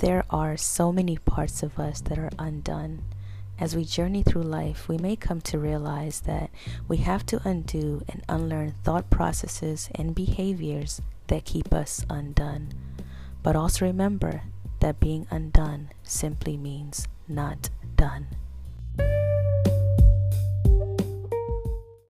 There are so many parts of us that are undone. As we journey through life, we may come to realize that we have to undo and unlearn thought processes and behaviors that keep us undone. But also remember that being undone simply means not done.